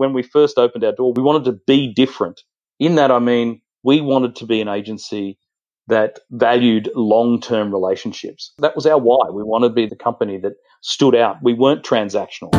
when we first opened our door, we wanted to be different. In that, I mean, we wanted to be an agency that valued long term relationships. That was our why. We wanted to be the company that stood out. We weren't transactional.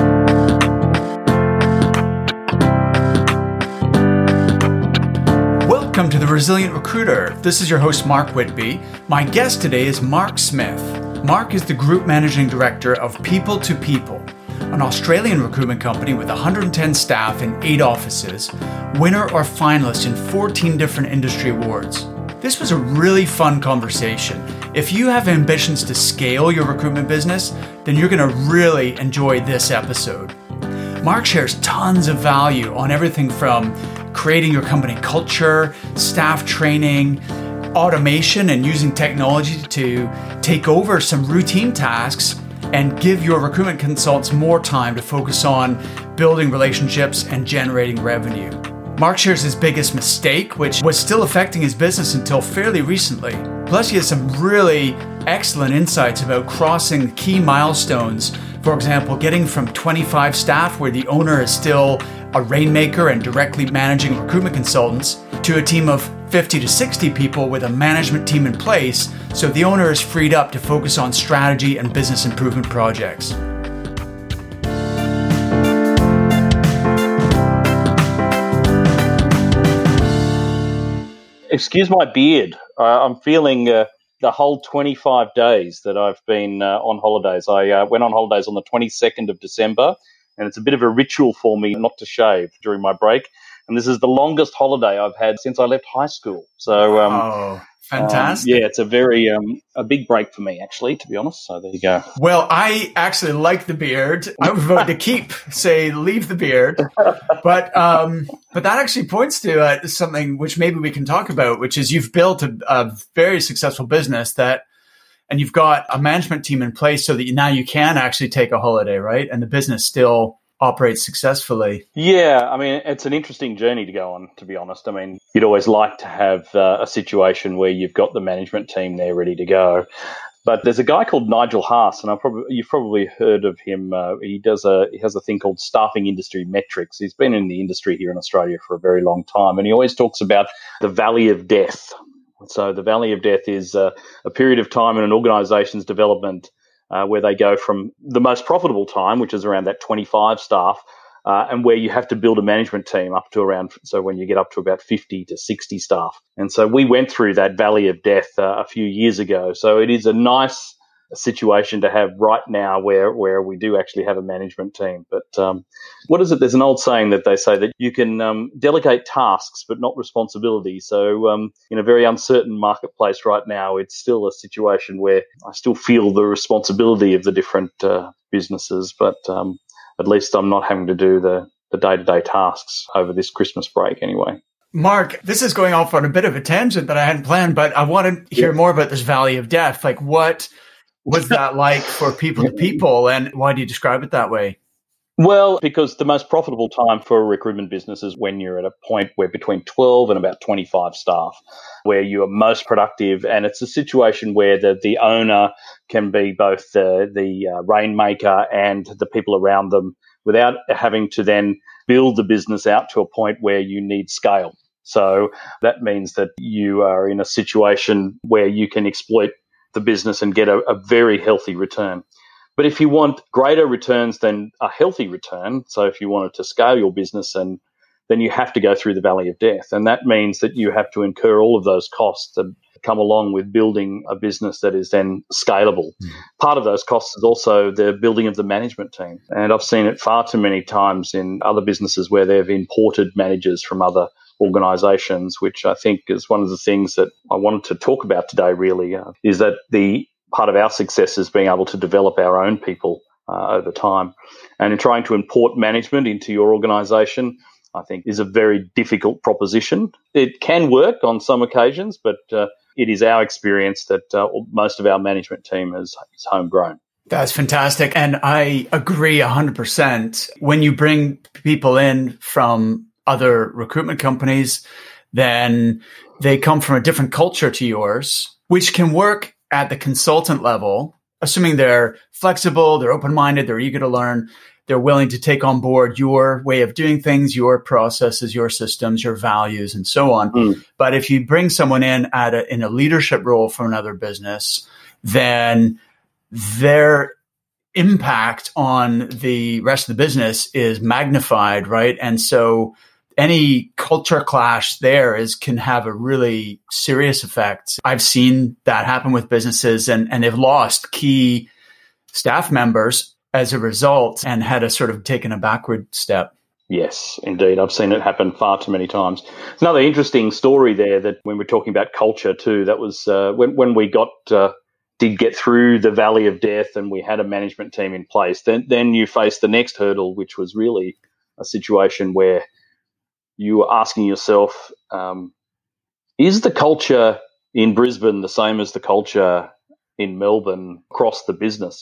Welcome to the Resilient Recruiter. This is your host, Mark Whitby. My guest today is Mark Smith. Mark is the Group Managing Director of People to People, an Australian recruitment company with 110 staff in eight offices, winner or finalist in 14 different industry awards. This was a really fun conversation. If you have ambitions to scale your recruitment business, then you're going to really enjoy this episode. Mark shares tons of value on everything from creating your company culture, staff training, automation, and using technology to take over some routine tasks and give your recruitment consultants more time to focus on building relationships and generating revenue. Mark shares his biggest mistake, which was still affecting his business until fairly recently. Plus, he has some really excellent insights about crossing key milestones. For example, getting from 25 staff, where the owner is still a rainmaker and directly managing recruitment consultants, to a team of 50 to 60 people with a management team in place so the owner is freed up to focus on strategy and business improvement projects. excuse my beard. I'm feeling uh, the whole 25 days that I've been uh, on holidays. I uh, went on holidays on the 22nd of December, and it's a bit of a ritual for me not to shave during my break. And this is the longest holiday I've had since I left high school. So, um, oh, fantastic! Um, yeah, it's a very um, a big break for me, actually, to be honest. So there you go. Well, I actually like the beard. I would vote to keep, say, leave the beard. But um, but that actually points to uh, something which maybe we can talk about, which is you've built a, a very successful business that and you've got a management team in place so that you, now you can actually take a holiday, right? And the business still operates successfully. Yeah, I mean, it's an interesting journey to go on, to be honest. I mean, you'd always like to have uh, a situation where you've got the management team there ready to go. But there's a guy called Nigel Harse, and I probably you've probably heard of him. Uh, he does a he has a thing called staffing industry metrics. He's been in the industry here in Australia for a very long time, and he always talks about the valley of death. So the valley of death is uh, a period of time in an organisation's development uh, where they go from the most profitable time, which is around that 25 staff, uh, and where you have to build a management team up to around, so when you get up to about 50 to 60 staff. And so we went through that valley of death uh, a few years ago. So it is a nice a situation to have right now where, where we do actually have a management team. But um, what is it? There's an old saying that they say that you can um, delegate tasks but not responsibility. So um, in a very uncertain marketplace right now, it's still a situation where I still feel the responsibility of the different uh, businesses, but um, at least I'm not having to do the the day to day tasks over this Christmas break anyway. Mark, this is going off on a bit of a tangent that I hadn't planned, but I want to hear yeah. more about this valley of death. Like, what was that like for people to people, and why do you describe it that way? Well, because the most profitable time for a recruitment business is when you're at a point where between 12 and about 25 staff, where you are most productive. And it's a situation where the, the owner can be both the, the uh, rainmaker and the people around them without having to then build the business out to a point where you need scale. So that means that you are in a situation where you can exploit the business and get a, a very healthy return. But if you want greater returns than a healthy return, so if you wanted to scale your business and then you have to go through the valley of death. And that means that you have to incur all of those costs that come along with building a business that is then scalable. Mm. Part of those costs is also the building of the management team. And I've seen it far too many times in other businesses where they've imported managers from other organizations, which I think is one of the things that I wanted to talk about today, really, uh, is that the part of our success is being able to develop our own people uh, over time. And in trying to import management into your organization, I think is a very difficult proposition. It can work on some occasions, but uh, it is our experience that uh, most of our management team is, is homegrown. That's fantastic. And I agree 100%. When you bring people in from other recruitment companies, then they come from a different culture to yours, which can work at the consultant level, assuming they're flexible, they're open minded, they're eager to learn. they're willing to take on board your way of doing things, your processes, your systems, your values, and so on. Mm. But if you bring someone in at a, in a leadership role for another business, then their impact on the rest of the business is magnified, right? And so any culture clash there is can have a really serious effect. I've seen that happen with businesses and, and they've lost key staff members as a result and had a sort of taken a backward step. Yes, indeed. I've seen it happen far too many times. Another interesting story there that when we're talking about culture too, that was uh, when, when we got, uh, did get through the valley of death and we had a management team in place, then, then you face the next hurdle, which was really a situation where you were asking yourself, um, is the culture in Brisbane the same as the culture in Melbourne across the business?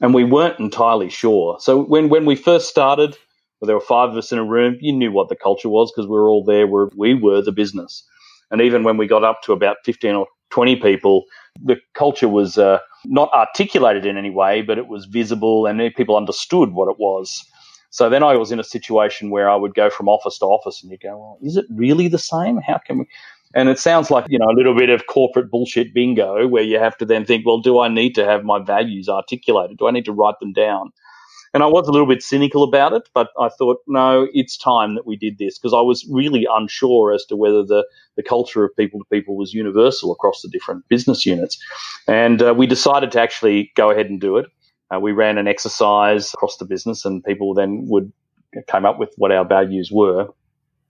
and we weren't entirely sure. So when when we first started, well, there were five of us in a room. You knew what the culture was because we were all there. Where we were the business, and even when we got up to about fifteen or twenty people, the culture was uh, not articulated in any way, but it was visible, and people understood what it was. So then I was in a situation where I would go from office to office, and you go, "Well, is it really the same? How can we?" And it sounds like, you know, a little bit of corporate bullshit bingo where you have to then think, well, do I need to have my values articulated? Do I need to write them down? And I was a little bit cynical about it, but I thought, no, it's time that we did this because I was really unsure as to whether the, the culture of people to people was universal across the different business units. And uh, we decided to actually go ahead and do it. Uh, we ran an exercise across the business and people then would came up with what our values were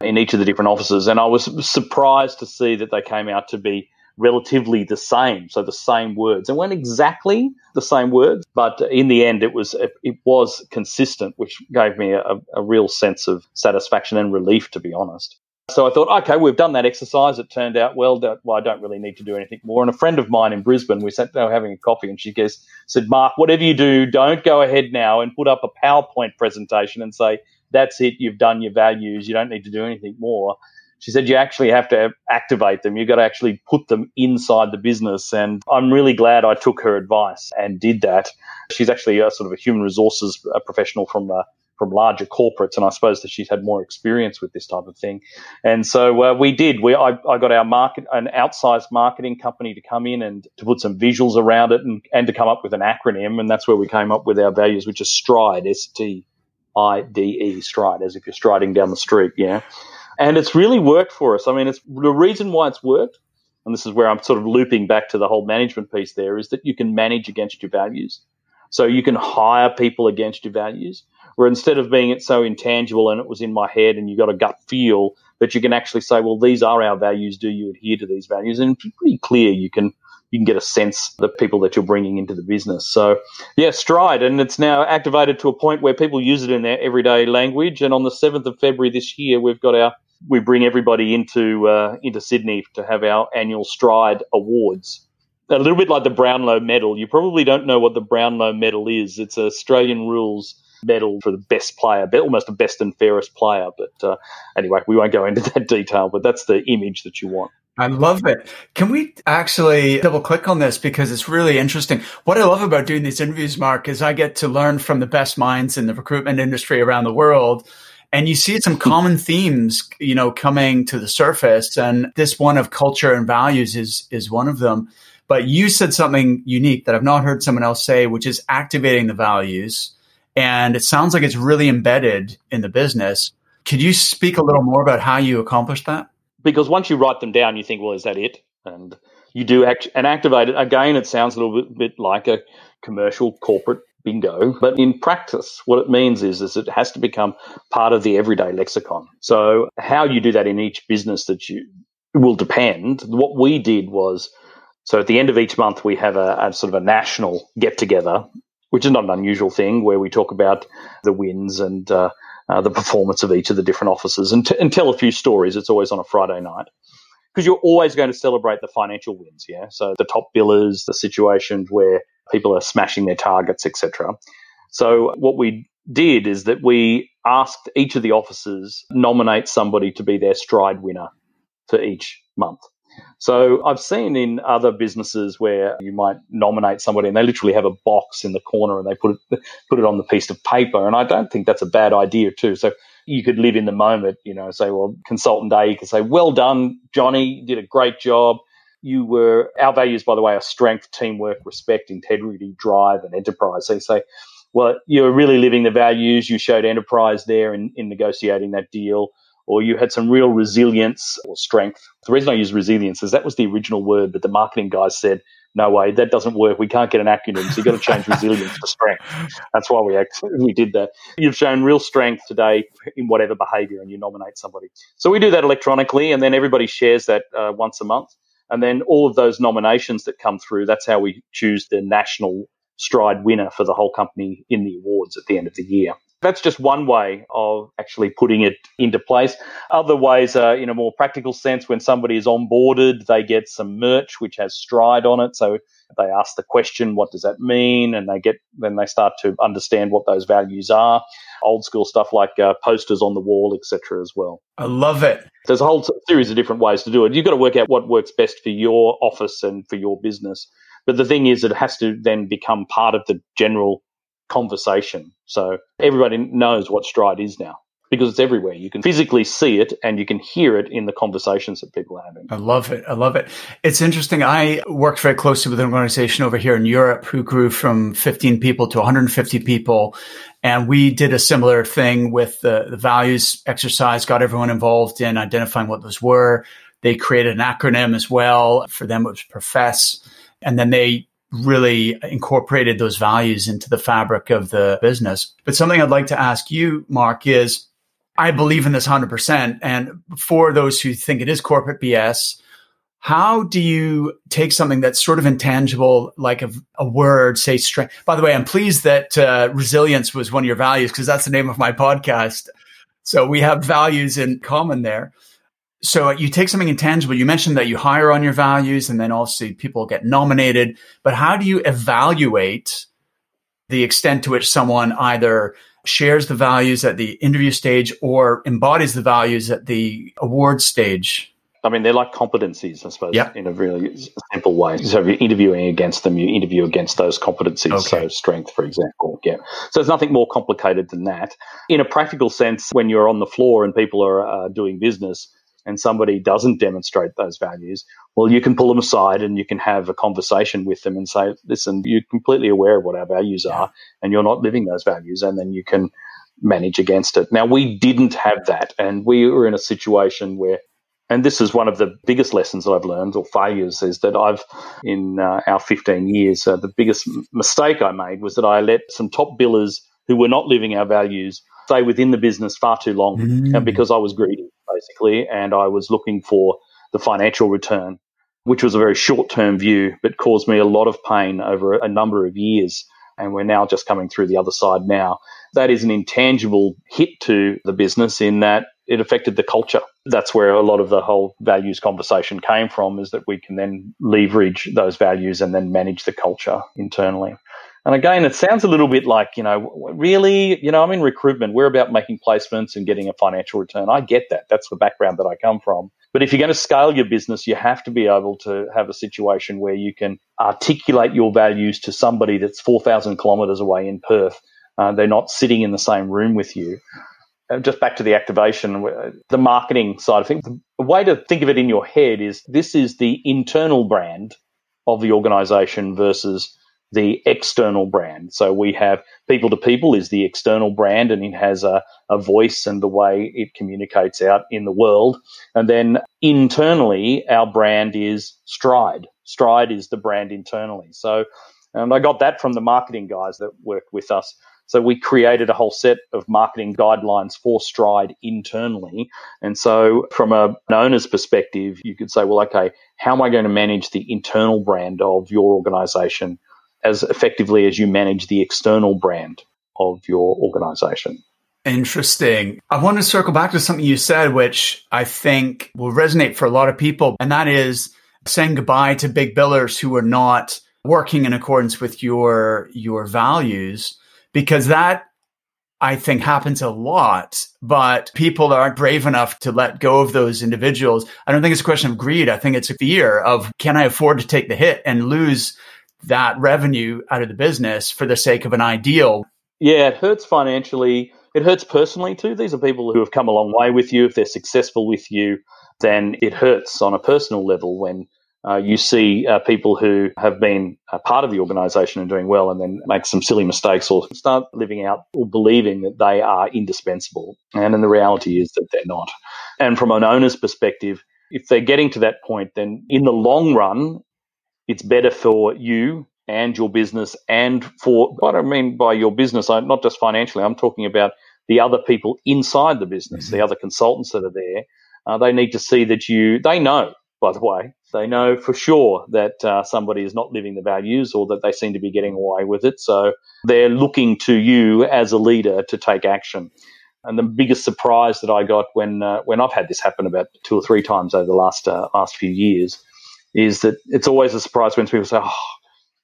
in each of the different offices. And I was surprised to see that they came out to be relatively the same. So the same words. It weren't exactly the same words, but in the end, it was it was consistent, which gave me a, a real sense of satisfaction and relief, to be honest. So I thought, okay, we've done that exercise. It turned out well. That, well, I don't really need to do anything more. And a friend of mine in Brisbane, we sat there having a coffee, and she goes, said, Mark, whatever you do, don't go ahead now and put up a PowerPoint presentation and say, that's it. You've done your values. You don't need to do anything more. She said you actually have to activate them. You've got to actually put them inside the business. And I'm really glad I took her advice and did that. She's actually a sort of a human resources professional from uh, from larger corporates, and I suppose that she's had more experience with this type of thing. And so uh, we did. We I, I, got our market an outsized marketing company to come in and to put some visuals around it and, and to come up with an acronym, and that's where we came up with our values, which is STRIDE, S T I D E, stride, as if you're striding down the street. Yeah. And it's really worked for us. I mean, it's the reason why it's worked, and this is where I'm sort of looping back to the whole management piece there, is that you can manage against your values. So you can hire people against your values, where instead of being it so intangible and it was in my head and you got a gut feel that you can actually say, well, these are our values. Do you adhere to these values? And pretty clear you can you can get a sense the people that you're bringing into the business. So, yeah, Stride, and it's now activated to a point where people use it in their everyday language. And on the seventh of February this year, we've got our we bring everybody into uh, into Sydney to have our annual Stride Awards. A little bit like the Brownlow Medal. You probably don't know what the Brownlow Medal is. It's Australian rules medal for the best player, almost the best and fairest player. But uh, anyway, we won't go into that detail. But that's the image that you want. I love it. Can we actually double click on this because it's really interesting? What I love about doing these interviews, Mark, is I get to learn from the best minds in the recruitment industry around the world. And you see some common themes, you know, coming to the surface. And this one of culture and values is, is one of them. But you said something unique that I've not heard someone else say, which is activating the values. And it sounds like it's really embedded in the business. Could you speak a little more about how you accomplished that? because once you write them down, you think, well, is that it? And you do act and activate it. Again, it sounds a little bit, bit like a commercial corporate bingo, but in practice, what it means is, is it has to become part of the everyday lexicon. So how you do that in each business that you will depend. What we did was, so at the end of each month, we have a, a sort of a national get together, which is not an unusual thing where we talk about the wins and, uh, uh, the performance of each of the different offices and, t- and tell a few stories. It's always on a Friday night because you're always going to celebrate the financial wins. Yeah. So the top billers, the situations where people are smashing their targets, etc. So what we did is that we asked each of the offices nominate somebody to be their stride winner for each month. So I've seen in other businesses where you might nominate somebody and they literally have a box in the corner and they put it put it on the piece of paper. And I don't think that's a bad idea too. So you could live in the moment, you know, say, well, consultant A, you could say, well done, Johnny, did a great job. You were, our values, by the way, are strength, teamwork, respect, integrity, drive, and enterprise. So you say, well, you're really living the values. You showed enterprise there in, in negotiating that deal or you had some real resilience or strength. The reason I use resilience is that was the original word, but the marketing guys said, no way, that doesn't work. We can't get an acronym, so you've got to change resilience to strength. That's why we we did that. You've shown real strength today in whatever behavior, and you nominate somebody. So we do that electronically, and then everybody shares that uh, once a month. And then all of those nominations that come through, that's how we choose the national stride winner for the whole company in the awards at the end of the year. That's just one way of actually putting it into place. Other ways are in a more practical sense when somebody is onboarded, they get some merch which has stride on it. So they ask the question, what does that mean? And they get, then they start to understand what those values are. Old school stuff like uh, posters on the wall, etc. as well. I love it. There's a whole series of different ways to do it. You've got to work out what works best for your office and for your business. But the thing is, it has to then become part of the general conversation. So everybody knows what stride is now because it's everywhere. You can physically see it and you can hear it in the conversations that people are having. I love it. I love it. It's interesting. I worked very closely with an organization over here in Europe who grew from 15 people to 150 people. And we did a similar thing with the, the values exercise, got everyone involved in identifying what those were. They created an acronym as well. For them, it was profess. And then they really incorporated those values into the fabric of the business. But something I'd like to ask you, Mark, is I believe in this 100%. And for those who think it is corporate BS, how do you take something that's sort of intangible, like a, a word, say strength? By the way, I'm pleased that uh, resilience was one of your values because that's the name of my podcast. So we have values in common there so you take something intangible. You mentioned that you hire on your values and then also people get nominated. But how do you evaluate the extent to which someone either shares the values at the interview stage or embodies the values at the award stage? I mean, they're like competencies, I suppose, yep. in a really simple way. So if you're interviewing against them, you interview against those competencies. Okay. So strength, for example. Yeah. So it's nothing more complicated than that. In a practical sense, when you're on the floor and people are uh, doing business, and somebody doesn't demonstrate those values, well, you can pull them aside and you can have a conversation with them and say, listen, you're completely aware of what our values are and you're not living those values. And then you can manage against it. Now, we didn't have that. And we were in a situation where, and this is one of the biggest lessons that I've learned or failures is that I've, in uh, our 15 years, uh, the biggest mistake I made was that I let some top billers who were not living our values stay within the business far too long mm. and because I was greedy basically, and I was looking for the financial return, which was a very short term view, but caused me a lot of pain over a number of years. And we're now just coming through the other side now. That is an intangible hit to the business in that it affected the culture. That's where a lot of the whole values conversation came from, is that we can then leverage those values and then manage the culture internally. And again, it sounds a little bit like, you know, really, you know, I'm in recruitment. We're about making placements and getting a financial return. I get that. That's the background that I come from. But if you're going to scale your business, you have to be able to have a situation where you can articulate your values to somebody that's 4,000 kilometers away in Perth. Uh, they're not sitting in the same room with you. Uh, just back to the activation, the marketing side of things. The way to think of it in your head is this is the internal brand of the organization versus the external brand. So we have people to people is the external brand and it has a, a voice and the way it communicates out in the world. And then internally, our brand is Stride. Stride is the brand internally. So and I got that from the marketing guys that worked with us. So we created a whole set of marketing guidelines for Stride internally. And so from a, an owner's perspective, you could say, well, okay, how am I going to manage the internal brand of your organization? As effectively as you manage the external brand of your organization. Interesting. I want to circle back to something you said, which I think will resonate for a lot of people, and that is saying goodbye to big billers who are not working in accordance with your your values, because that I think happens a lot, but people aren't brave enough to let go of those individuals. I don't think it's a question of greed. I think it's a fear of can I afford to take the hit and lose that revenue out of the business for the sake of an ideal? Yeah, it hurts financially. It hurts personally too. These are people who have come a long way with you. If they're successful with you, then it hurts on a personal level when uh, you see uh, people who have been a part of the organization and doing well and then make some silly mistakes or start living out or believing that they are indispensable. And then the reality is that they're not. And from an owner's perspective, if they're getting to that point, then in the long run, it's better for you and your business and for what I mean by your business, not just financially, I'm talking about the other people inside the business, mm-hmm. the other consultants that are there. Uh, they need to see that you, they know, by the way, they know for sure that uh, somebody is not living the values or that they seem to be getting away with it. So they're looking to you as a leader to take action. And the biggest surprise that I got when uh, when I've had this happen about two or three times over the last uh, last few years is that it's always a surprise when people say, "Oh,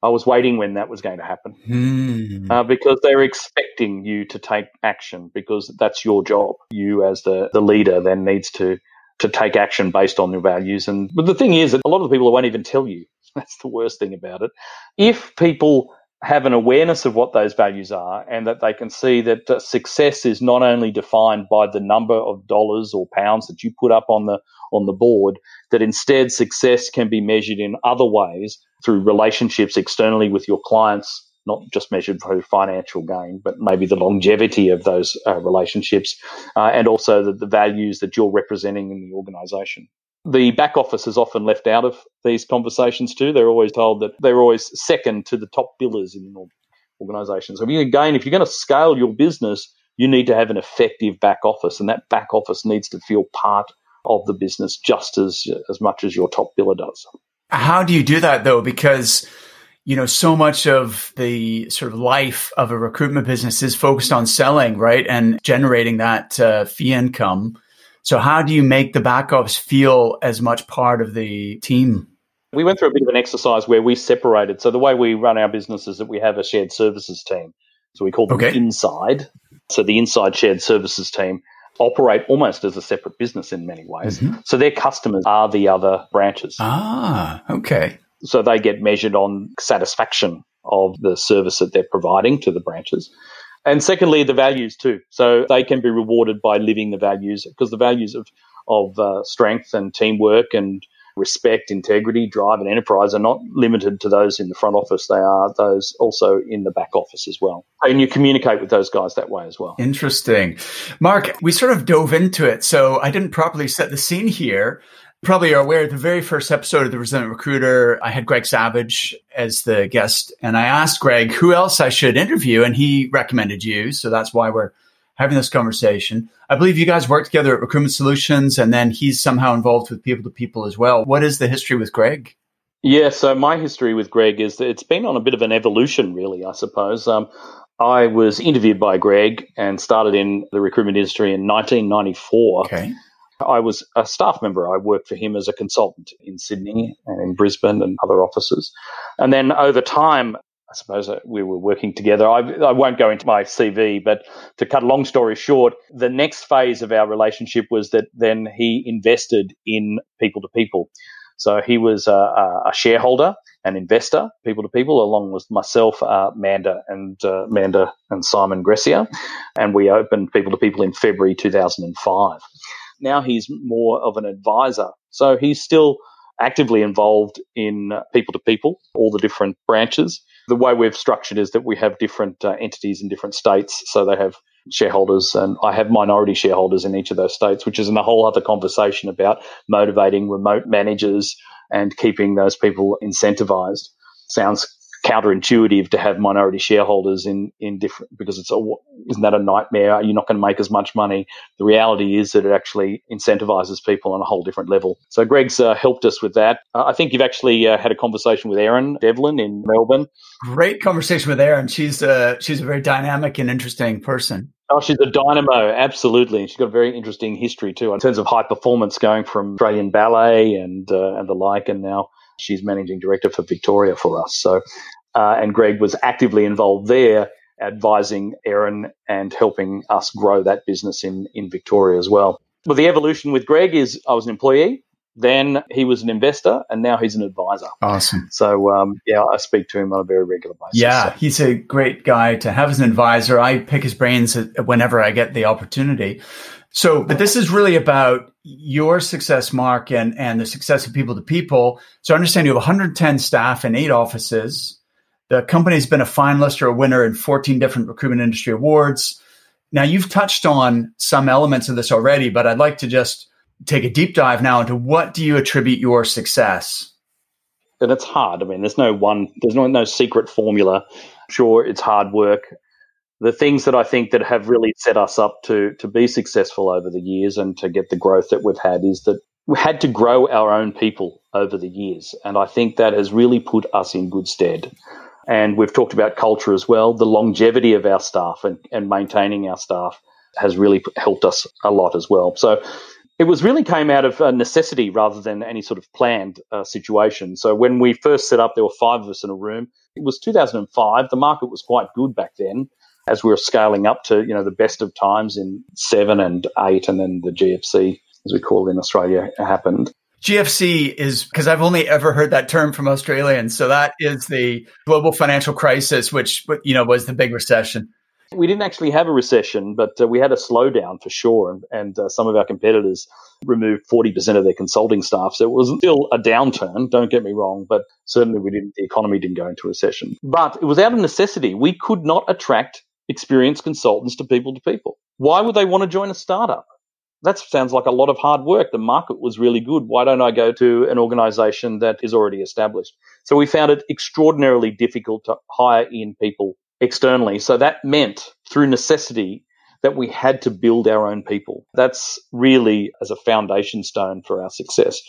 I was waiting when that was going to happen," mm. uh, because they're expecting you to take action because that's your job. You as the the leader then needs to to take action based on your values. And but the thing is that a lot of the people won't even tell you. That's the worst thing about it. If people have an awareness of what those values are and that they can see that uh, success is not only defined by the number of dollars or pounds that you put up on the on the board that instead success can be measured in other ways through relationships externally with your clients not just measured through financial gain, but maybe the longevity of those uh, relationships uh, and also the, the, values that you're representing in the organization. The back office is often left out of these conversations too. They're always told that they're always second to the top billers in an organization. So again, if you're going to scale your business, you need to have an effective back office, and that back office needs to feel part of the business just as as much as your top biller does. How do you do that though? Because you know, so much of the sort of life of a recruitment business is focused on selling, right? And generating that uh, fee income. So how do you make the backups feel as much part of the team? We went through a bit of an exercise where we separated. So the way we run our business is that we have a shared services team. So we call them okay. inside. So the inside shared services team operate almost as a separate business in many ways. Mm-hmm. So their customers are the other branches. Ah, okay. So they get measured on satisfaction of the service that they're providing to the branches. And secondly, the values too. So they can be rewarded by living the values because the values of, of uh, strength and teamwork and respect, integrity, drive, and enterprise are not limited to those in the front office. They are those also in the back office as well. And you communicate with those guys that way as well. Interesting. Mark, we sort of dove into it, so I didn't properly set the scene here probably are aware of the very first episode of the Resilient Recruiter, I had Greg Savage as the guest, and I asked Greg who else I should interview, and he recommended you. So that's why we're having this conversation. I believe you guys work together at Recruitment Solutions, and then he's somehow involved with people to people as well. What is the history with Greg? Yeah, so my history with Greg is that it's been on a bit of an evolution, really, I suppose. Um, I was interviewed by Greg and started in the recruitment industry in 1994. Okay. I was a staff member. I worked for him as a consultant in Sydney and in Brisbane and other offices. And then over time, I suppose uh, we were working together. I, I, won't go into my CV, but to cut a long story short, the next phase of our relationship was that then he invested in people to people. So he was a, a shareholder, an investor, people to people, along with myself, uh, Manda and uh, Manda and Simon Gressier, and we opened people to people in February 2005. Now he's more of an advisor. So he's still actively involved in people to people, all the different branches. The way we've structured is that we have different uh, entities in different states. So they have shareholders, and I have minority shareholders in each of those states, which is in a whole other conversation about motivating remote managers and keeping those people incentivized. Sounds counterintuitive to have minority shareholders in in different because it's a isn't that a nightmare? You're not going to make as much money. The reality is that it actually incentivizes people on a whole different level. So Greg's uh, helped us with that. Uh, I think you've actually uh, had a conversation with Erin Devlin in Melbourne. Great conversation with Erin. She's a she's a very dynamic and interesting person. Oh, she's a dynamo, absolutely. She's got a very interesting history too in terms of high performance, going from Australian ballet and uh, and the like, and now she's managing director for Victoria for us. So uh, and Greg was actively involved there advising Erin and helping us grow that business in, in Victoria as well. Well, the evolution with Greg is I was an employee, then he was an investor, and now he's an advisor. Awesome. So, um, yeah, I speak to him on a very regular basis. Yeah, so. he's a great guy to have as an advisor. I pick his brains whenever I get the opportunity. So, but this is really about your success, Mark, and, and the success of people to people. So, I understand you have 110 staff and eight offices. The company's been a finalist or a winner in 14 different recruitment industry awards. Now, you've touched on some elements of this already, but I'd like to just take a deep dive now into what do you attribute your success? And it's hard. I mean, there's no one, there's no, no secret formula. Sure, it's hard work. The things that I think that have really set us up to to be successful over the years and to get the growth that we've had is that we had to grow our own people over the years, and I think that has really put us in good stead. And we've talked about culture as well. The longevity of our staff and, and maintaining our staff has really helped us a lot as well. So it was really came out of necessity rather than any sort of planned uh, situation. So when we first set up, there were five of us in a room. It was 2005. The market was quite good back then, as we were scaling up to you know the best of times in seven and eight, and then the GFC, as we call it in Australia, happened. GFC is because I've only ever heard that term from Australians. So that is the global financial crisis, which you know was the big recession. We didn't actually have a recession, but uh, we had a slowdown for sure. And, and uh, some of our competitors removed 40% of their consulting staff. So it was still a downturn, don't get me wrong, but certainly we didn't, the economy didn't go into recession. But it was out of necessity. We could not attract experienced consultants to people to people. Why would they want to join a startup? That sounds like a lot of hard work. The market was really good. Why don't I go to an organization that is already established? So we found it extraordinarily difficult to hire in people externally. So that meant through necessity that we had to build our own people. That's really as a foundation stone for our success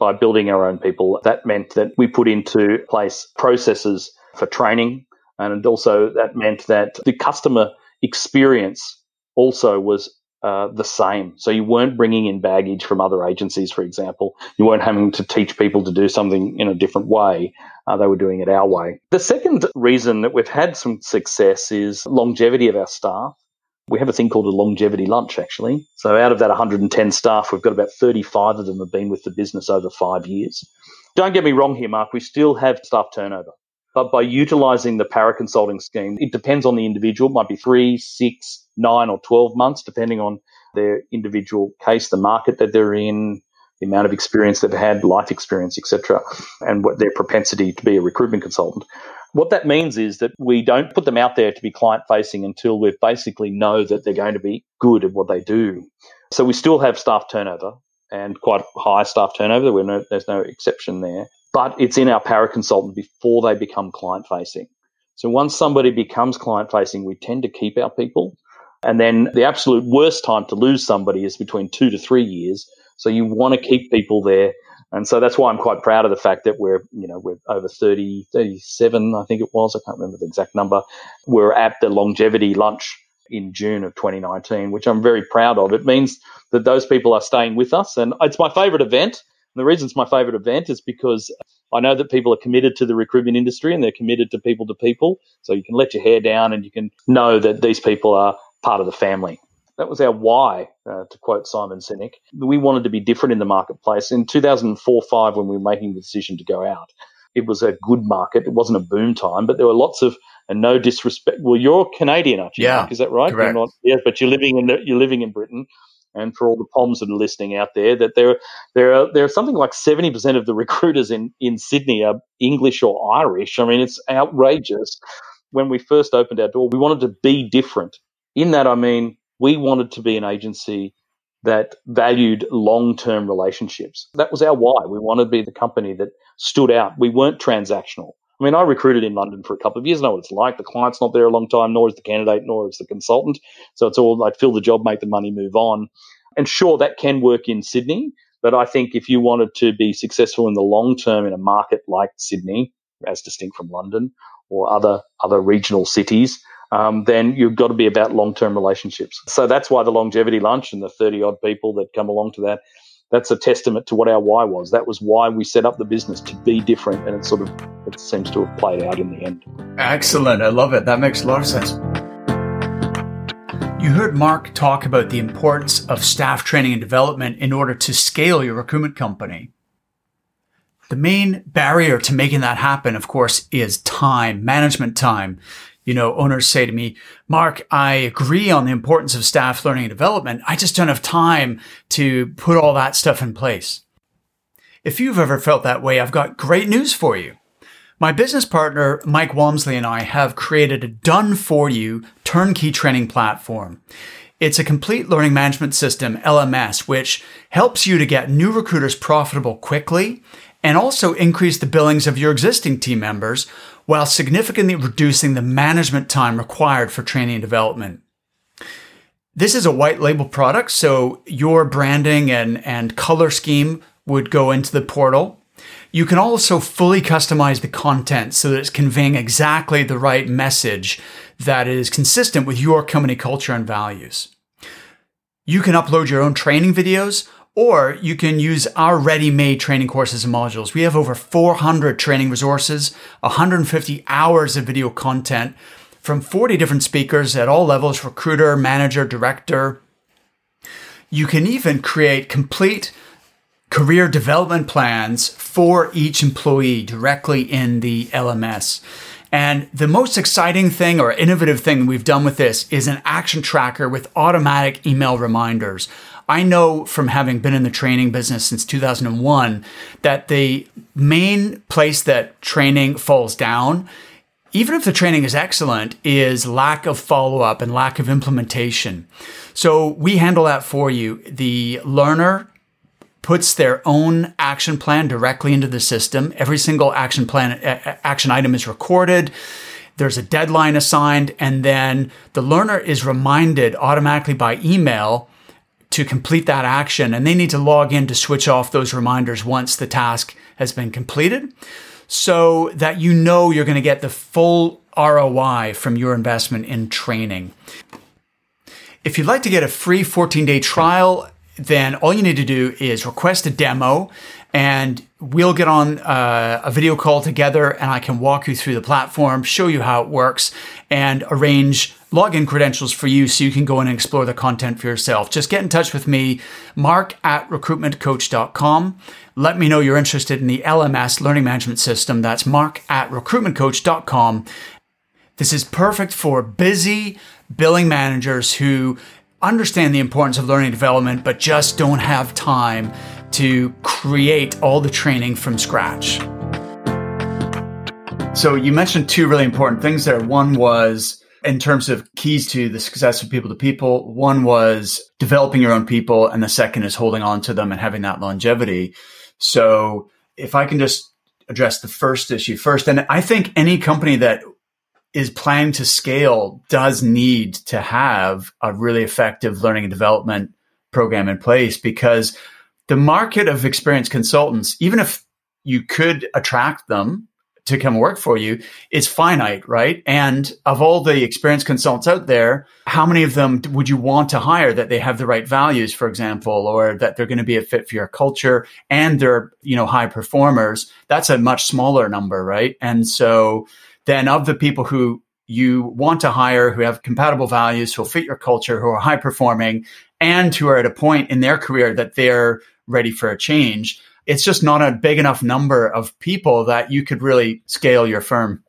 by building our own people. That meant that we put into place processes for training. And also that meant that the customer experience also was uh, the same. So you weren't bringing in baggage from other agencies, for example. You weren't having to teach people to do something in a different way. Uh, they were doing it our way. The second reason that we've had some success is longevity of our staff. We have a thing called a longevity lunch, actually. So out of that 110 staff, we've got about 35 of them have been with the business over five years. Don't get me wrong here, Mark. We still have staff turnover. But by utilizing the para consulting scheme, it depends on the individual. It might be three, six, nine, or 12 months, depending on their individual case, the market that they're in, the amount of experience they've had, life experience, etc., and what their propensity to be a recruitment consultant. What that means is that we don't put them out there to be client facing until we basically know that they're going to be good at what they do. So we still have staff turnover and quite high staff turnover. No, there's no exception there but it's in our para consultant before they become client facing. So once somebody becomes client facing, we tend to keep our people. And then the absolute worst time to lose somebody is between two to three years. So you want to keep people there. And so that's why I'm quite proud of the fact that we're, you know, we're over 30, 37, I think it was. I can't remember the exact number. We're at the longevity lunch in June of 2019, which I'm very proud of. It means that those people are staying with us. And it's my favorite event. And the reason it's my favorite event is because I know that people are committed to the recruitment industry and they're committed to people to people. So you can let your hair down and you can know that these people are part of the family. That was our why, uh, to quote Simon Sinek. We wanted to be different in the marketplace. In 2004 5, when we were making the decision to go out, it was a good market. It wasn't a boom time, but there were lots of, and no disrespect. Well, you're Canadian, aren't you? Yeah. Mark? Is that right? Correct. Not, yeah, but you're living in you're living in Britain and for all the POMs that are listening out there, that there there are there are something like seventy percent of the recruiters in in Sydney are English or Irish. I mean, it's outrageous. When we first opened our door, we wanted to be different. In that, I mean, we wanted to be an agency that valued long term relationships. That was our why. We wanted to be the company that stood out. We weren't transactional. I mean, I recruited in London for a couple of years. I know what it's like. The client's not there a long time, nor is the candidate, nor is the consultant. So it's all like fill the job, make the money, move on. And sure, that can work in Sydney. But I think if you wanted to be successful in the long term in a market like Sydney, as distinct from London or other other regional cities, um, then you've got to be about long term relationships. So that's why the longevity lunch and the 30 odd people that come along to that that's a testament to what our why was. That was why we set up the business to be different, and it sort of it seems to have played out in the end. Excellent, I love it. That makes a lot of sense. You heard Mark talk about the importance of staff training and development in order to scale your recruitment company. The main barrier to making that happen, of course, is time, management time. You know, owners say to me, Mark, I agree on the importance of staff learning and development. I just don't have time to put all that stuff in place. If you've ever felt that way, I've got great news for you. My business partner, Mike Walmsley, and I have created a done for you turnkey training platform. It's a complete learning management system, LMS, which helps you to get new recruiters profitable quickly and also increase the billings of your existing team members while significantly reducing the management time required for training and development. This is a white label product, so your branding and, and color scheme would go into the portal. You can also fully customize the content so that it's conveying exactly the right message that is consistent with your company culture and values. You can upload your own training videos or you can use our ready made training courses and modules. We have over 400 training resources, 150 hours of video content from 40 different speakers at all levels recruiter, manager, director. You can even create complete career development plans for each employee directly in the LMS. And the most exciting thing or innovative thing we've done with this is an action tracker with automatic email reminders. I know from having been in the training business since 2001 that the main place that training falls down, even if the training is excellent, is lack of follow up and lack of implementation. So we handle that for you. The learner puts their own action plan directly into the system. Every single action plan, action item is recorded. There's a deadline assigned, and then the learner is reminded automatically by email to complete that action and they need to log in to switch off those reminders once the task has been completed so that you know you're going to get the full ROI from your investment in training. If you'd like to get a free 14 day trial, then all you need to do is request a demo and we'll get on uh, a video call together and I can walk you through the platform, show you how it works, and arrange login credentials for you so you can go in and explore the content for yourself. Just get in touch with me, mark at recruitmentcoach.com. Let me know you're interested in the LMS learning management system. That's mark at recruitmentcoach.com. This is perfect for busy billing managers who understand the importance of learning development, but just don't have time to create all the training from scratch. So you mentioned two really important things there. One was in terms of keys to the success of people to people. One was developing your own people, and the second is holding on to them and having that longevity. So if I can just address the first issue first, and I think any company that is planning to scale does need to have a really effective learning and development program in place because the market of experienced consultants, even if you could attract them to come work for you, is finite, right? And of all the experienced consultants out there, how many of them would you want to hire that they have the right values, for example, or that they're going to be a fit for your culture and they're, you know, high performers? That's a much smaller number, right? And so then of the people who you want to hire who have compatible values, who fit your culture, who are high performing, and who are at a point in their career that they're ready for a change. It's just not a big enough number of people that you could really scale your firm.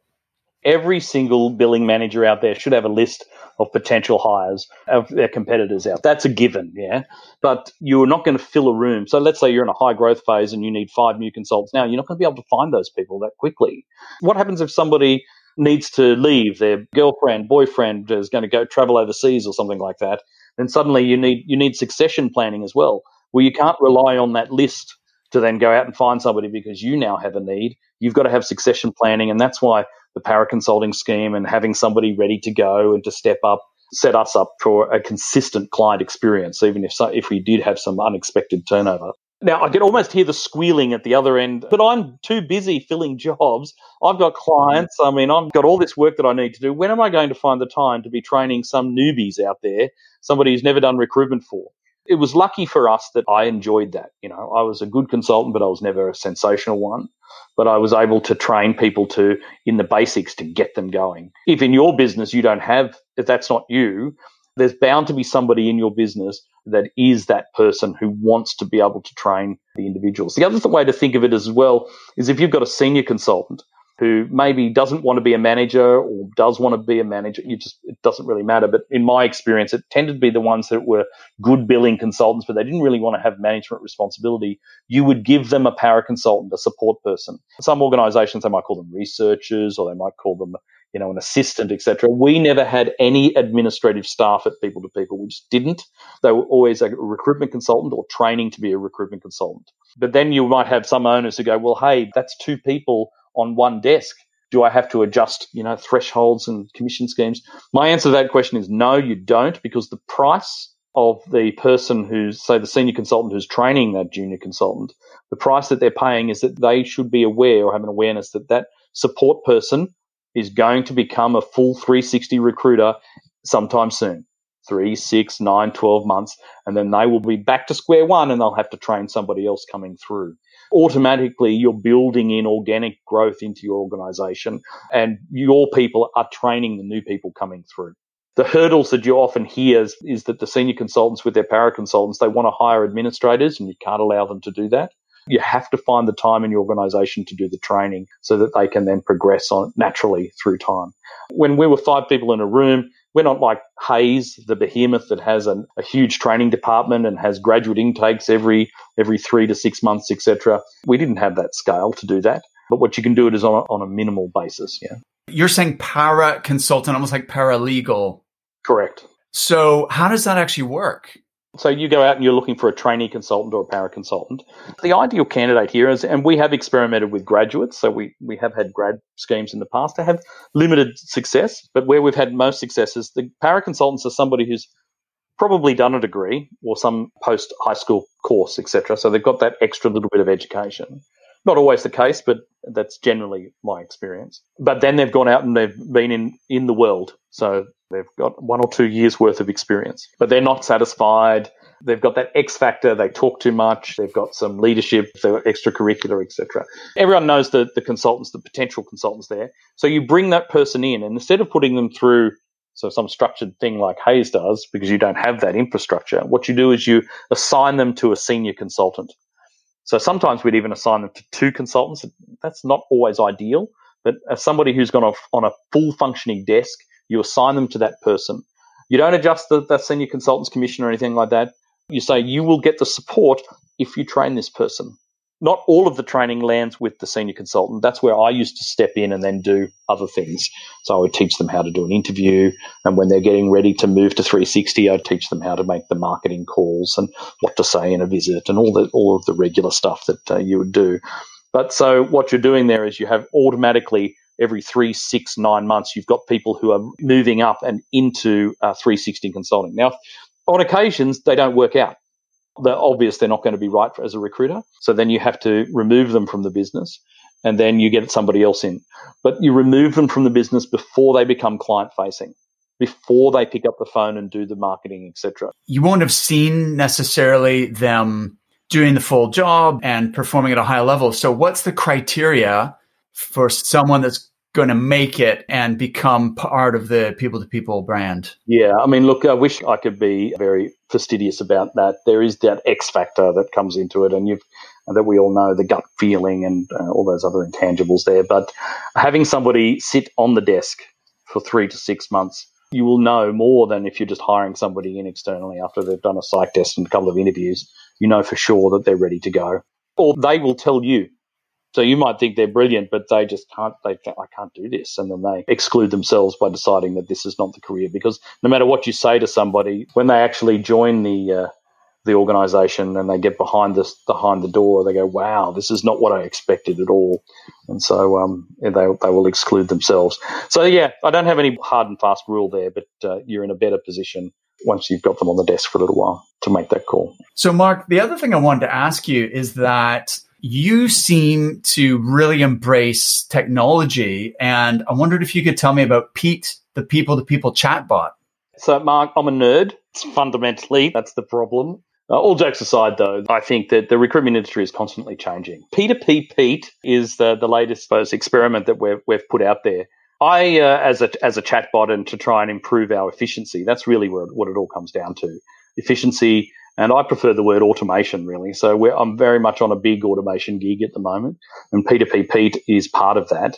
Every single billing manager out there should have a list of potential hires of their competitors out. That's a given, yeah. But you're not going to fill a room. So let's say you're in a high growth phase and you need five new consultants now. You're not going to be able to find those people that quickly. What happens if somebody needs to leave, their girlfriend, boyfriend is going to go travel overseas or something like that? Then suddenly you need you need succession planning as well. Well, you can't rely on that list to then go out and find somebody because you now have a need. You've got to have succession planning, and that's why the para consulting scheme and having somebody ready to go and to step up set us up for a consistent client experience, even if so, if we did have some unexpected turnover. Now I can almost hear the squealing at the other end, but I'm too busy filling jobs. I've got clients. I mean, I've got all this work that I need to do. When am I going to find the time to be training some newbies out there, somebody who's never done recruitment for? It was lucky for us that I enjoyed that. You know, I was a good consultant, but I was never a sensational one. But I was able to train people to, in the basics, to get them going. If in your business you don't have, if that's not you, there's bound to be somebody in your business that is that person who wants to be able to train the individuals. The other way to think of it as well is if you've got a senior consultant who maybe doesn't want to be a manager or does want to be a manager, you just it doesn't really matter. But in my experience, it tended to be the ones that were good billing consultants, but they didn't really want to have management responsibility. You would give them a para consultant, a support person. Some organizations they might call them researchers or they might call them you know, an assistant, etc. We never had any administrative staff at People to People. We just didn't. They were always a recruitment consultant or training to be a recruitment consultant. But then you might have some owners who go, well, hey, that's two people on one desk. Do I have to adjust, you know, thresholds and commission schemes? My answer to that question is no, you don't, because the price of the person who's, say, the senior consultant who's training that junior consultant, the price that they're paying is that they should be aware or have an awareness that that support person is going to become a full 360 recruiter sometime soon three, six, nine, 12 months. And then they will be back to square one and they'll have to train somebody else coming through. Automatically, you're building in organic growth into your organization and your people are training the new people coming through. The hurdles that you often hear is, is that the senior consultants with their para consultants, they want to hire administrators and you can't allow them to do that. You have to find the time in your organization to do the training so that they can then progress on naturally through time. When we were five people in a room, we're not like Hays, the behemoth that has a, a huge training department and has graduate intakes every every three to six months, etc. We didn't have that scale to do that. But what you can do it is on a, on a minimal basis. Yeah. You're saying para consultant, almost like paralegal. Correct. So how does that actually work? So you go out and you're looking for a trainee consultant or a para consultant. The ideal candidate here is, and we have experimented with graduates, so we, we have had grad schemes in the past to have limited success, but where we've had most success is the para consultants are somebody who's probably done a degree or some post high school course, etc. So they've got that extra little bit of education. Not always the case, but that's generally my experience. But then they've gone out and they've been in, in the world. So they've got one or two years worth of experience, but they're not satisfied. They've got that X factor. They talk too much. They've got some leadership, extracurricular, etc. Everyone knows the, the consultants, the potential consultants there. So you bring that person in and instead of putting them through so some structured thing like Hays does, because you don't have that infrastructure, what you do is you assign them to a senior consultant. So sometimes we'd even assign them to two consultants. That's not always ideal, but as somebody who's gone off on a full functioning desk, you assign them to that person. You don't adjust the, the senior consultant's commission or anything like that. You say you will get the support if you train this person. Not all of the training lands with the senior consultant. That's where I used to step in and then do other things. So I would teach them how to do an interview. And when they're getting ready to move to 360, I'd teach them how to make the marketing calls and what to say in a visit and all the, all of the regular stuff that uh, you would do. But so what you're doing there is you have automatically every three, six, nine months, you've got people who are moving up and into uh, 360 consulting. Now, on occasions, they don't work out. They're obvious they're not going to be right for, as a recruiter. So then you have to remove them from the business and then you get somebody else in. But you remove them from the business before they become client facing before they pick up the phone and do the marketing, etc. You won't have seen necessarily them doing the full job and performing at a high level. So what's the criteria for someone that's going to make it and become part of the people to people brand? Yeah, I mean, look, I wish I could be very fastidious about that. There is that X factor that comes into it, and you've that we all know the gut feeling and uh, all those other intangibles there. But having somebody sit on the desk for three to six months, you will know more than if you're just hiring somebody in externally after they've done a psych test and a couple of interviews. You know for sure that they're ready to go, or they will tell you so you might think they're brilliant, but they just can't. They think I can't do this, and then they exclude themselves by deciding that this is not the career. Because no matter what you say to somebody, when they actually join the uh, the organization and they get behind this behind the door, they go, "Wow, this is not what I expected at all," and so um, they they will exclude themselves. So yeah, I don't have any hard and fast rule there, but uh, you're in a better position once you've got them on the desk for a little while to make that call. So, Mark, the other thing I wanted to ask you is that you seem to really embrace technology. And I wondered if you could tell me about Pete, the people to people chatbot. So, Mark, I'm a nerd. It's Fundamentally, that's the problem. Uh, all jokes aside, though, I think that the recruitment industry is constantly changing. P2P Pete is the, the latest suppose, experiment that we've, we've put out there. I, uh, as a as a chatbot, and to try and improve our efficiency, that's really what it all comes down to: efficiency. And I prefer the word automation, really. So I'm very much on a big automation gig at the moment, and P2P Pete is part of that.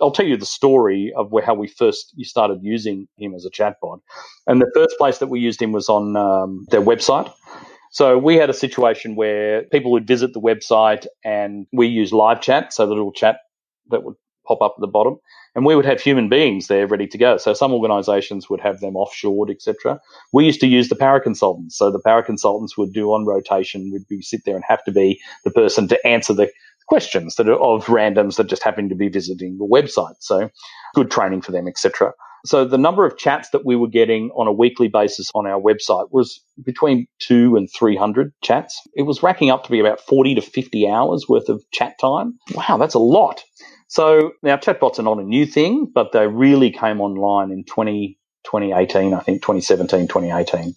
I'll tell you the story of where, how we first you started using him as a chatbot. And the first place that we used him was on um, their website. So we had a situation where people would visit the website and we use live chat, so the little chat that would pop up at the bottom, and we would have human beings there ready to go. So some organisations would have them offshored, etc. We used to use the para consultants. So the para consultants would do on rotation. Would be sit there and have to be the person to answer the questions that are of randoms that just happen to be visiting the website. So good training for them, etc. So the number of chats that we were getting on a weekly basis on our website was between two and 300 chats. It was racking up to be about 40 to 50 hours worth of chat time. Wow, that's a lot. So now chatbots are not a new thing, but they really came online in 20, 2018, I think 2017, 2018.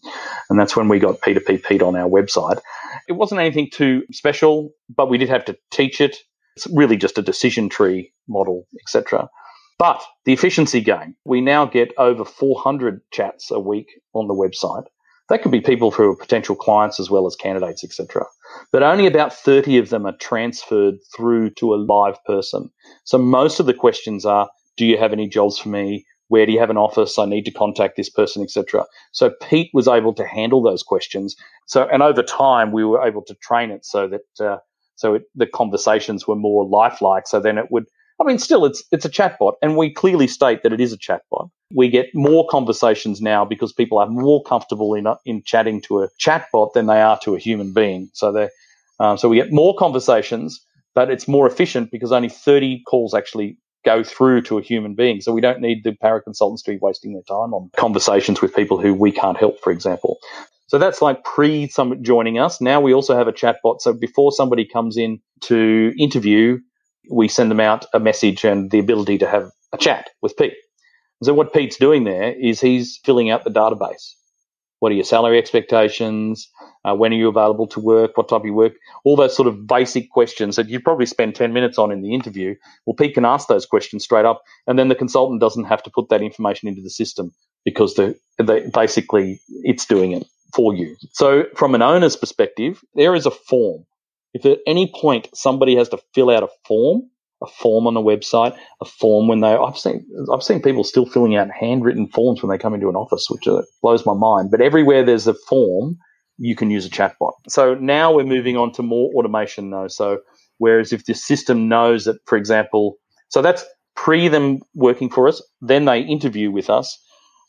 And that's when we got P2P Pete on our website. It wasn't anything too special, but we did have to teach it. It's really just a decision tree model, etc. But the efficiency gain, we now get over 400 chats a week on the website. That could be people who are potential clients as well as candidates, etc. But only about 30 of them are transferred through to a live person. So most of the questions are, do you have any jobs for me? Where do you have an office? I need to contact this person, etc. So Pete was able to handle those questions. So, and over time, we were able to train it so that uh, so it, the conversations were more lifelike. So then it would. I mean, still, it's it's a chatbot, and we clearly state that it is a chatbot. We get more conversations now because people are more comfortable in in chatting to a chatbot than they are to a human being. So they, um, so we get more conversations, but it's more efficient because only 30 calls actually go through to a human being. So we don't need the para consultants to be wasting their time on conversations with people who we can't help, for example. So that's like pre some joining us. Now we also have a chatbot. So before somebody comes in to interview, we send them out a message and the ability to have a chat with Pete. So what Pete's doing there is he's filling out the database. What are your salary expectations? Uh, when are you available to work? What type of work? All those sort of basic questions that you probably spend 10 minutes on in the interview. Well, Pete can ask those questions straight up, and then the consultant doesn't have to put that information into the system because the, they, basically it's doing it for you. So, from an owner's perspective, there is a form. If at any point somebody has to fill out a form, a form on the website, a form when they I've seen I've seen people still filling out handwritten forms when they come into an office, which uh, blows my mind. But everywhere there's a form, you can use a chatbot. So now we're moving on to more automation though. So whereas if the system knows that, for example, so that's pre them working for us, then they interview with us.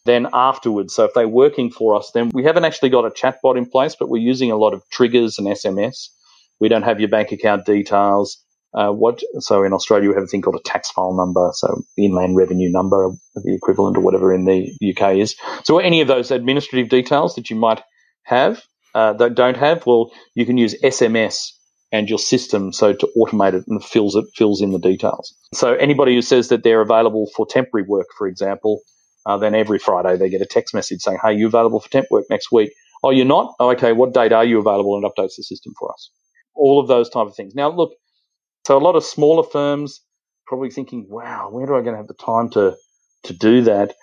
Then afterwards, so if they're working for us, then we haven't actually got a chatbot in place, but we're using a lot of triggers and SMS. We don't have your bank account details uh, what so in Australia we have a thing called a tax file number, so inland revenue number, the equivalent or whatever in the UK is. So any of those administrative details that you might have uh, that don't have, well, you can use SMS and your system so to automate it and fills it fills in the details. So anybody who says that they're available for temporary work, for example, uh, then every Friday they get a text message saying, "Hey, you available for temp work next week?" Oh, you're not? Oh, okay. What date are you available? And updates the system for us. All of those type of things. Now, look, so a lot of smaller firms probably thinking, wow, where do I going to have the time to, to do that?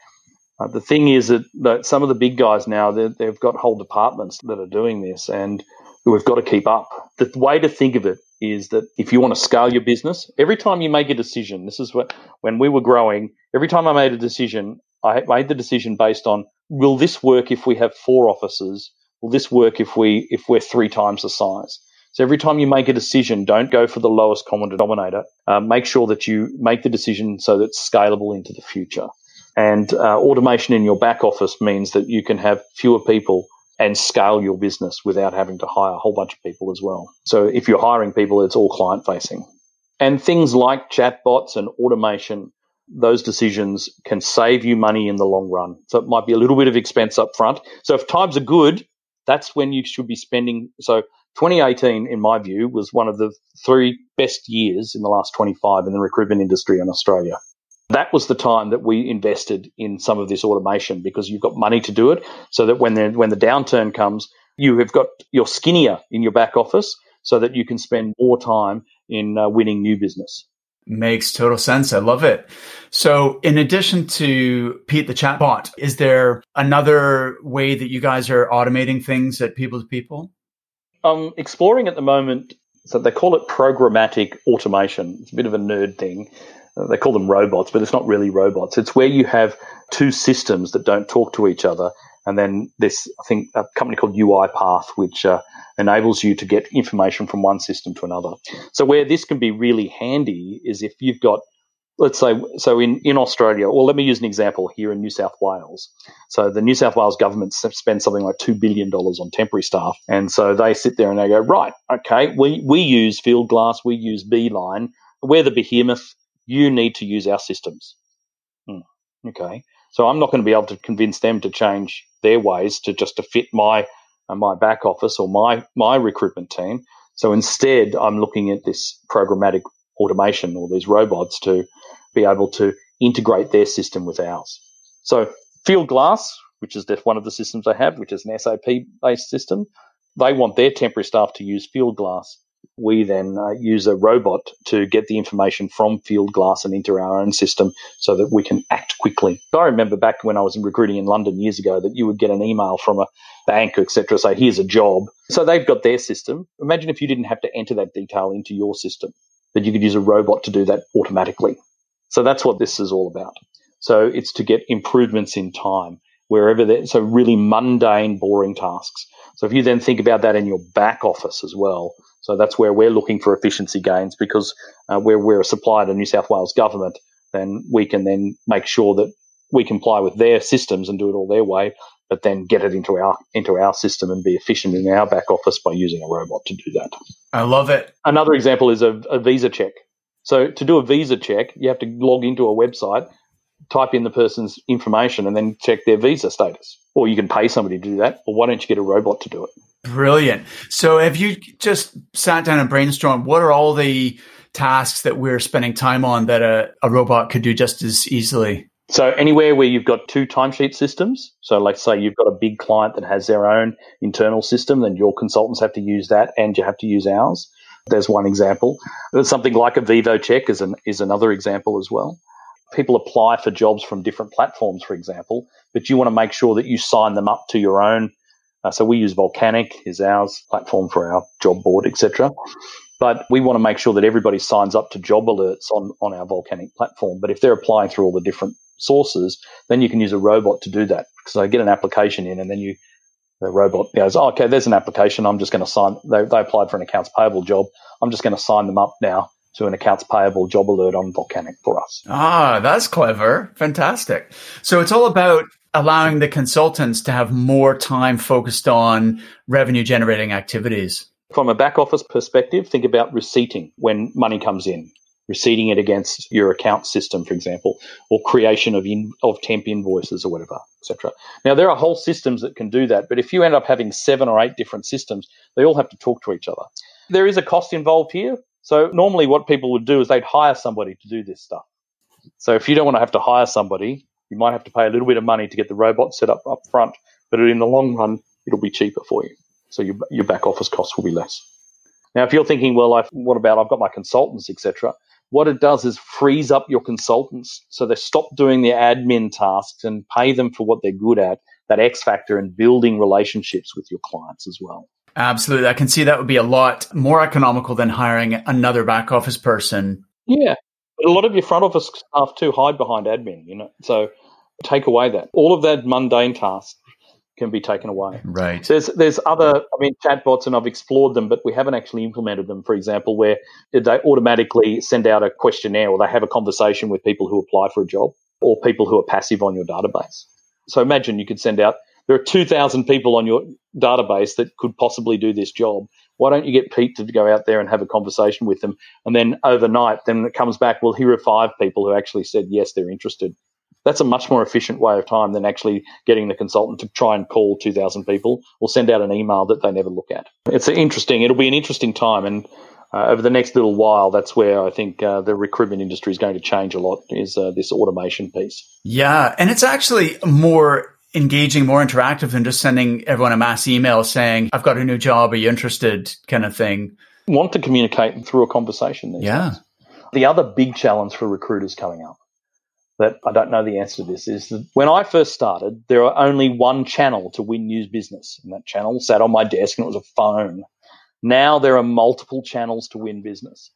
Uh, the thing is that, that, some of the big guys now, they've got whole departments that are doing this and we've got to keep up. The way to think of it is that if you want to scale your business, every time you make a decision, this is what, when we were growing, every time I made a decision, I made the decision based on, will this work if we have four offices? Will this work if we, if we're three times the size? So every time you make a decision, don't go for the lowest common denominator. Uh, make sure that you make the decision so that it's scalable into the future. And uh, automation in your back office means that you can have fewer people and scale your business without having to hire a whole bunch of people as well. So if you're hiring people, it's all client facing. And things like chatbots and automation, those decisions can save you money in the long run. So it might be a little bit of expense up front. So if times are good, that's when you should be spending. So 2018, in my view, was one of the three best years in the last 25 in the recruitment industry in Australia. That was the time that we invested in some of this automation because you've got money to do it, so that when the when the downturn comes, you have got you're skinnier in your back office, so that you can spend more time in uh, winning new business. Makes total sense. I love it. So, in addition to Pete the chatbot, is there another way that you guys are automating things at People to People? I'm exploring at the moment. So they call it programmatic automation. It's a bit of a nerd thing. Uh, they call them robots, but it's not really robots. It's where you have two systems that don't talk to each other, and then this, I think, a company called UiPath, which uh, enables you to get information from one system to another. So where this can be really handy is if you've got let's say so in, in australia well let me use an example here in new south wales. So the new south wales government spends something like $2 billion on temporary staff and so they sit there and they go right okay we, we use Fieldglass, we use beeline. We're the behemoth. You need to use our systems. Hmm. okay. So i'm not going to be able to convince them to change their ways to just to fit my uh, my back office or my my recruitment team. So instead i'm looking at this programmatic automation or these robots to be able to integrate their system with ours. So Fieldglass, which is one of the systems they have, which is an SAP based system, they want their temporary staff to use Fieldglass. We then uh, use a robot to get the information from Fieldglass and into our own system so that we can act quickly. I remember back when I was recruiting in London years ago that you would get an email from a bank, etc., say, here's a job. So they've got their system. Imagine if you didn't have to enter that detail into your system, that you could use a robot to do that automatically. So that's what this is all about. So it's to get improvements in time wherever there, so really mundane, boring tasks. So if you then think about that in your back office as well, so that's where we're looking for efficiency gains because uh, where we're a supplier to New South Wales government, then we can then make sure that we comply with their systems and do it all their way, but then get it into our into our system and be efficient in our back office by using a robot to do that. I love it. Another example is a, a visa check. So to do a visa check, you have to log into a website, type in the person's information, and then check their visa status. Or you can pay somebody to do that. Or why don't you get a robot to do it? Brilliant. So have you just sat down and brainstormed what are all the tasks that we're spending time on that a, a robot could do just as easily? So anywhere where you've got two timesheet systems, so like say you've got a big client that has their own internal system, then your consultants have to use that and you have to use ours. There's one example. Something like a VEVO check is, an, is another example as well. People apply for jobs from different platforms, for example, but you want to make sure that you sign them up to your own. Uh, so we use Volcanic is ours platform for our job board, etc. But we want to make sure that everybody signs up to job alerts on, on our Volcanic platform. But if they're applying through all the different sources, then you can use a robot to do that. Because they get an application in and then you the robot goes, oh, okay, there's an application. I'm just going to sign. They, they applied for an accounts payable job. I'm just going to sign them up now to an accounts payable job alert on Volcanic for us. Ah, that's clever. Fantastic. So it's all about allowing the consultants to have more time focused on revenue generating activities. From a back office perspective, think about receipting when money comes in receiving it against your account system, for example, or creation of in, of temp invoices or whatever, etc. Now there are whole systems that can do that, but if you end up having seven or eight different systems, they all have to talk to each other. There is a cost involved here. So normally what people would do is they'd hire somebody to do this stuff. So if you don't want to have to hire somebody, you might have to pay a little bit of money to get the robot set up up front, but in the long run, it'll be cheaper for you. So your, your back office costs will be less. Now, if you're thinking, well, I've, what about I've got my consultants, etc what it does is frees up your consultants so they stop doing their admin tasks and pay them for what they're good at, that X factor and building relationships with your clients as well. Absolutely. I can see that would be a lot more economical than hiring another back office person. Yeah. But a lot of your front office staff too hide behind admin, you know. So take away that. All of that mundane tasks can be taken away. Right. So there's there's other I mean chatbots and I've explored them, but we haven't actually implemented them. For example, where they automatically send out a questionnaire or they have a conversation with people who apply for a job or people who are passive on your database. So imagine you could send out there are 2,000 people on your database that could possibly do this job. Why don't you get Pete to go out there and have a conversation with them? And then overnight, then it comes back, well, here are five people who actually said, yes, they're interested that's a much more efficient way of time than actually getting the consultant to try and call 2,000 people or send out an email that they never look at. It's interesting. It'll be an interesting time. And uh, over the next little while, that's where I think uh, the recruitment industry is going to change a lot is uh, this automation piece. Yeah. And it's actually more engaging, more interactive than just sending everyone a mass email saying, I've got a new job. Are you interested? kind of thing. Want to communicate through a conversation. yeah. Days. The other big challenge for recruiters coming up that I don't know the answer to this is that when I first started, there were only one channel to win news business. And that channel sat on my desk and it was a phone. Now there are multiple channels to win business.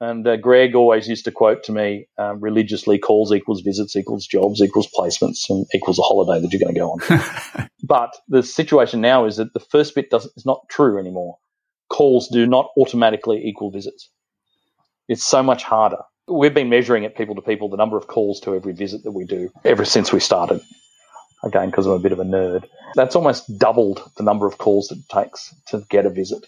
And uh, Greg always used to quote to me um, religiously calls equals visits equals jobs equals placements and equals a holiday that you're going to go on. but the situation now is that the first bit doesn't, is not true anymore. Calls do not automatically equal visits. It's so much harder. We've been measuring it people to people, the number of calls to every visit that we do ever since we started. Again, because I'm a bit of a nerd. That's almost doubled the number of calls that it takes to get a visit.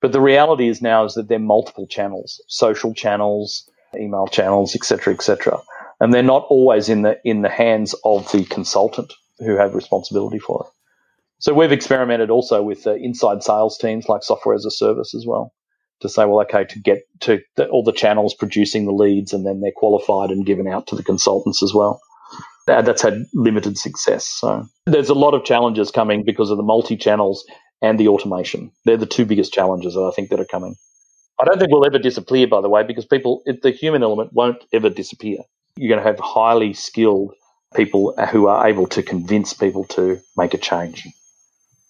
But the reality is now is that there are multiple channels, social channels, email channels, etc., etc., and they're not always in the in the hands of the consultant who have responsibility for it. So we've experimented also with uh, inside sales teams like software as a service as well to say, well, okay, to get to the, all the channels producing the leads and then they're qualified and given out to the consultants as well. that's had limited success. So there's a lot of challenges coming because of the multi channels and the automation. They're the two biggest challenges that I think that are coming. I don't think we'll ever disappear, by the way, because people, the human element won't ever disappear. You're going to have highly skilled people who are able to convince people to make a change.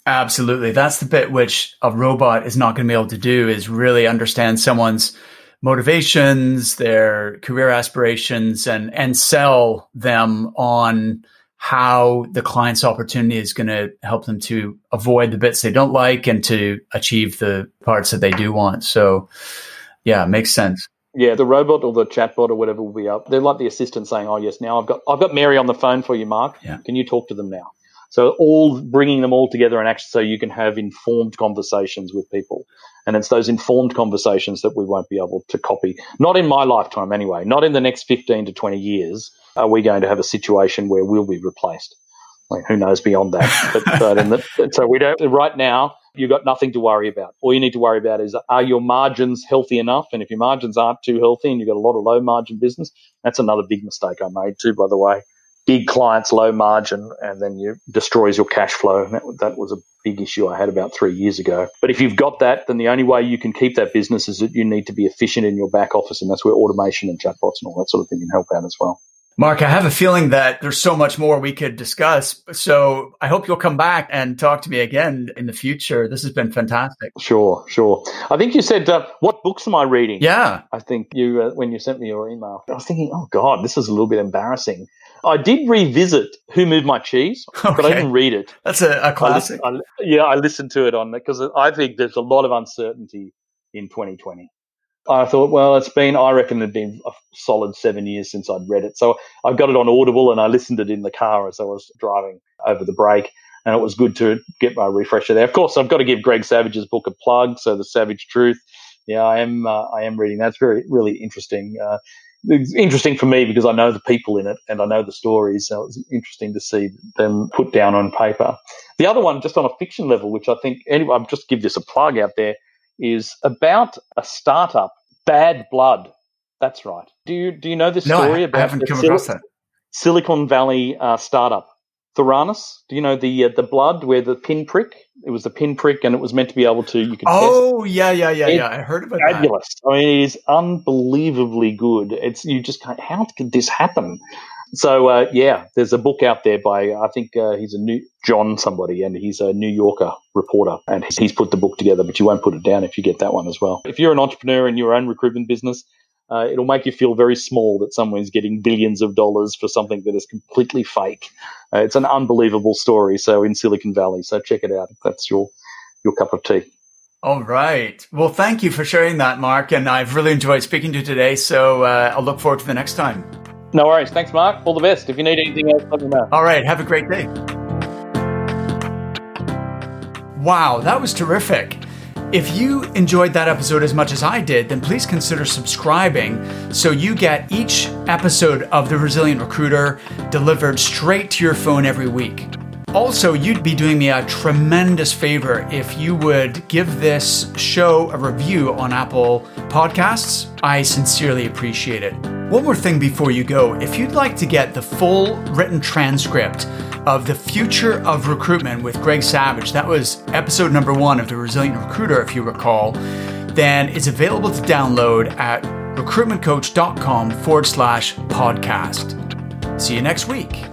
Absolutely. That's the bit which a robot is not going to be able to do is really understand someone's motivations, their career aspirations and and sell them on how the client's opportunity is going to help them to avoid the bits they don't like and to achieve the parts that they do want. So, yeah, makes sense. Yeah, the robot or the chatbot or whatever will be up. They're like the assistant saying, "Oh yes, now I've got I've got Mary on the phone for you, Mark. Yeah. Can you talk to them now?" So all bringing them all together and actually so you can have informed conversations with people. And it's those informed conversations that we won't be able to copy. Not in my lifetime anyway. Not in the next 15 to 20 years are we going to have a situation where we'll be replaced. Like who knows beyond that? but, uh, but the, so we don't. Right now, you've got nothing to worry about. All you need to worry about is are your margins healthy enough? And if your margins aren't too healthy and you've got a lot of low margin business, that's another big mistake I made too, by the way. Big clients, low margin, and then you destroys your cash flow. That, that was a big issue I had about three years ago. But if you've got that, then the only way you can keep that business is that you need to be efficient in your back office, and that's where automation and chatbots and all that sort of thing can help out as well. Mark, I have a feeling that there's so much more we could discuss. So I hope you'll come back and talk to me again in the future. This has been fantastic. Sure, sure. I think you said, uh, "What books am I reading?" Yeah, I think you uh, when you sent me your email, I was thinking, "Oh God, this is a little bit embarrassing." I did revisit Who Moved My Cheese, okay. but I didn't read it. That's a, a classic. I, I, yeah, I listened to it on because I think there's a lot of uncertainty in 2020. I thought, well, it's been, I reckon it'd been a solid seven years since I'd read it. So I got it on Audible and I listened to it in the car as I was driving over the break. And it was good to get my refresher there. Of course, I've got to give Greg Savage's book a plug. So The Savage Truth. Yeah, I am, uh, I am reading. That's very, really interesting. Uh, it's interesting for me because I know the people in it and I know the stories. So it's interesting to see them put down on paper. The other one, just on a fiction level, which I think, anyway, I'll just give this a plug out there, is about a startup Bad Blood. That's right. Do you do you know this no, story I, about I haven't come across that. Silicon Valley uh, startup Theranos? Do you know the uh, the blood where the pinprick? It was the pinprick, and it was meant to be able to you could. Oh test. yeah, yeah, yeah, it's yeah. I heard about that. fabulous. that. I mean, it is unbelievably good. It's you just can't. How could this happen? So uh, yeah, there's a book out there by I think uh, he's a new John somebody, and he's a New Yorker reporter, and he's, he's, put the book together. But you won't put it down if you get that one as well. If you're an entrepreneur in your own recruitment business, uh, it'll make you feel very small that someone's getting billions of dollars for something that is completely fake. Uh, it's an unbelievable story. So in Silicon Valley, so check it out. If that's your your cup of tea. All right. Well, thank you for sharing that, Mark. And I've really enjoyed speaking to you today. So uh, I'll look forward to the next time. No worries. Thanks, Mark. All the best. If you need anything else, let me know. All right. Have a great day. Wow, that was terrific. If you enjoyed that episode as much as I did, then please consider subscribing so you get each episode of The Resilient Recruiter delivered straight to your phone every week. Also, you'd be doing me a tremendous favor if you would give this show a review on Apple Podcasts. I sincerely appreciate it. One more thing before you go if you'd like to get the full written transcript of The Future of Recruitment with Greg Savage, that was episode number one of The Resilient Recruiter, if you recall, then it's available to download at recruitmentcoach.com forward slash podcast. See you next week.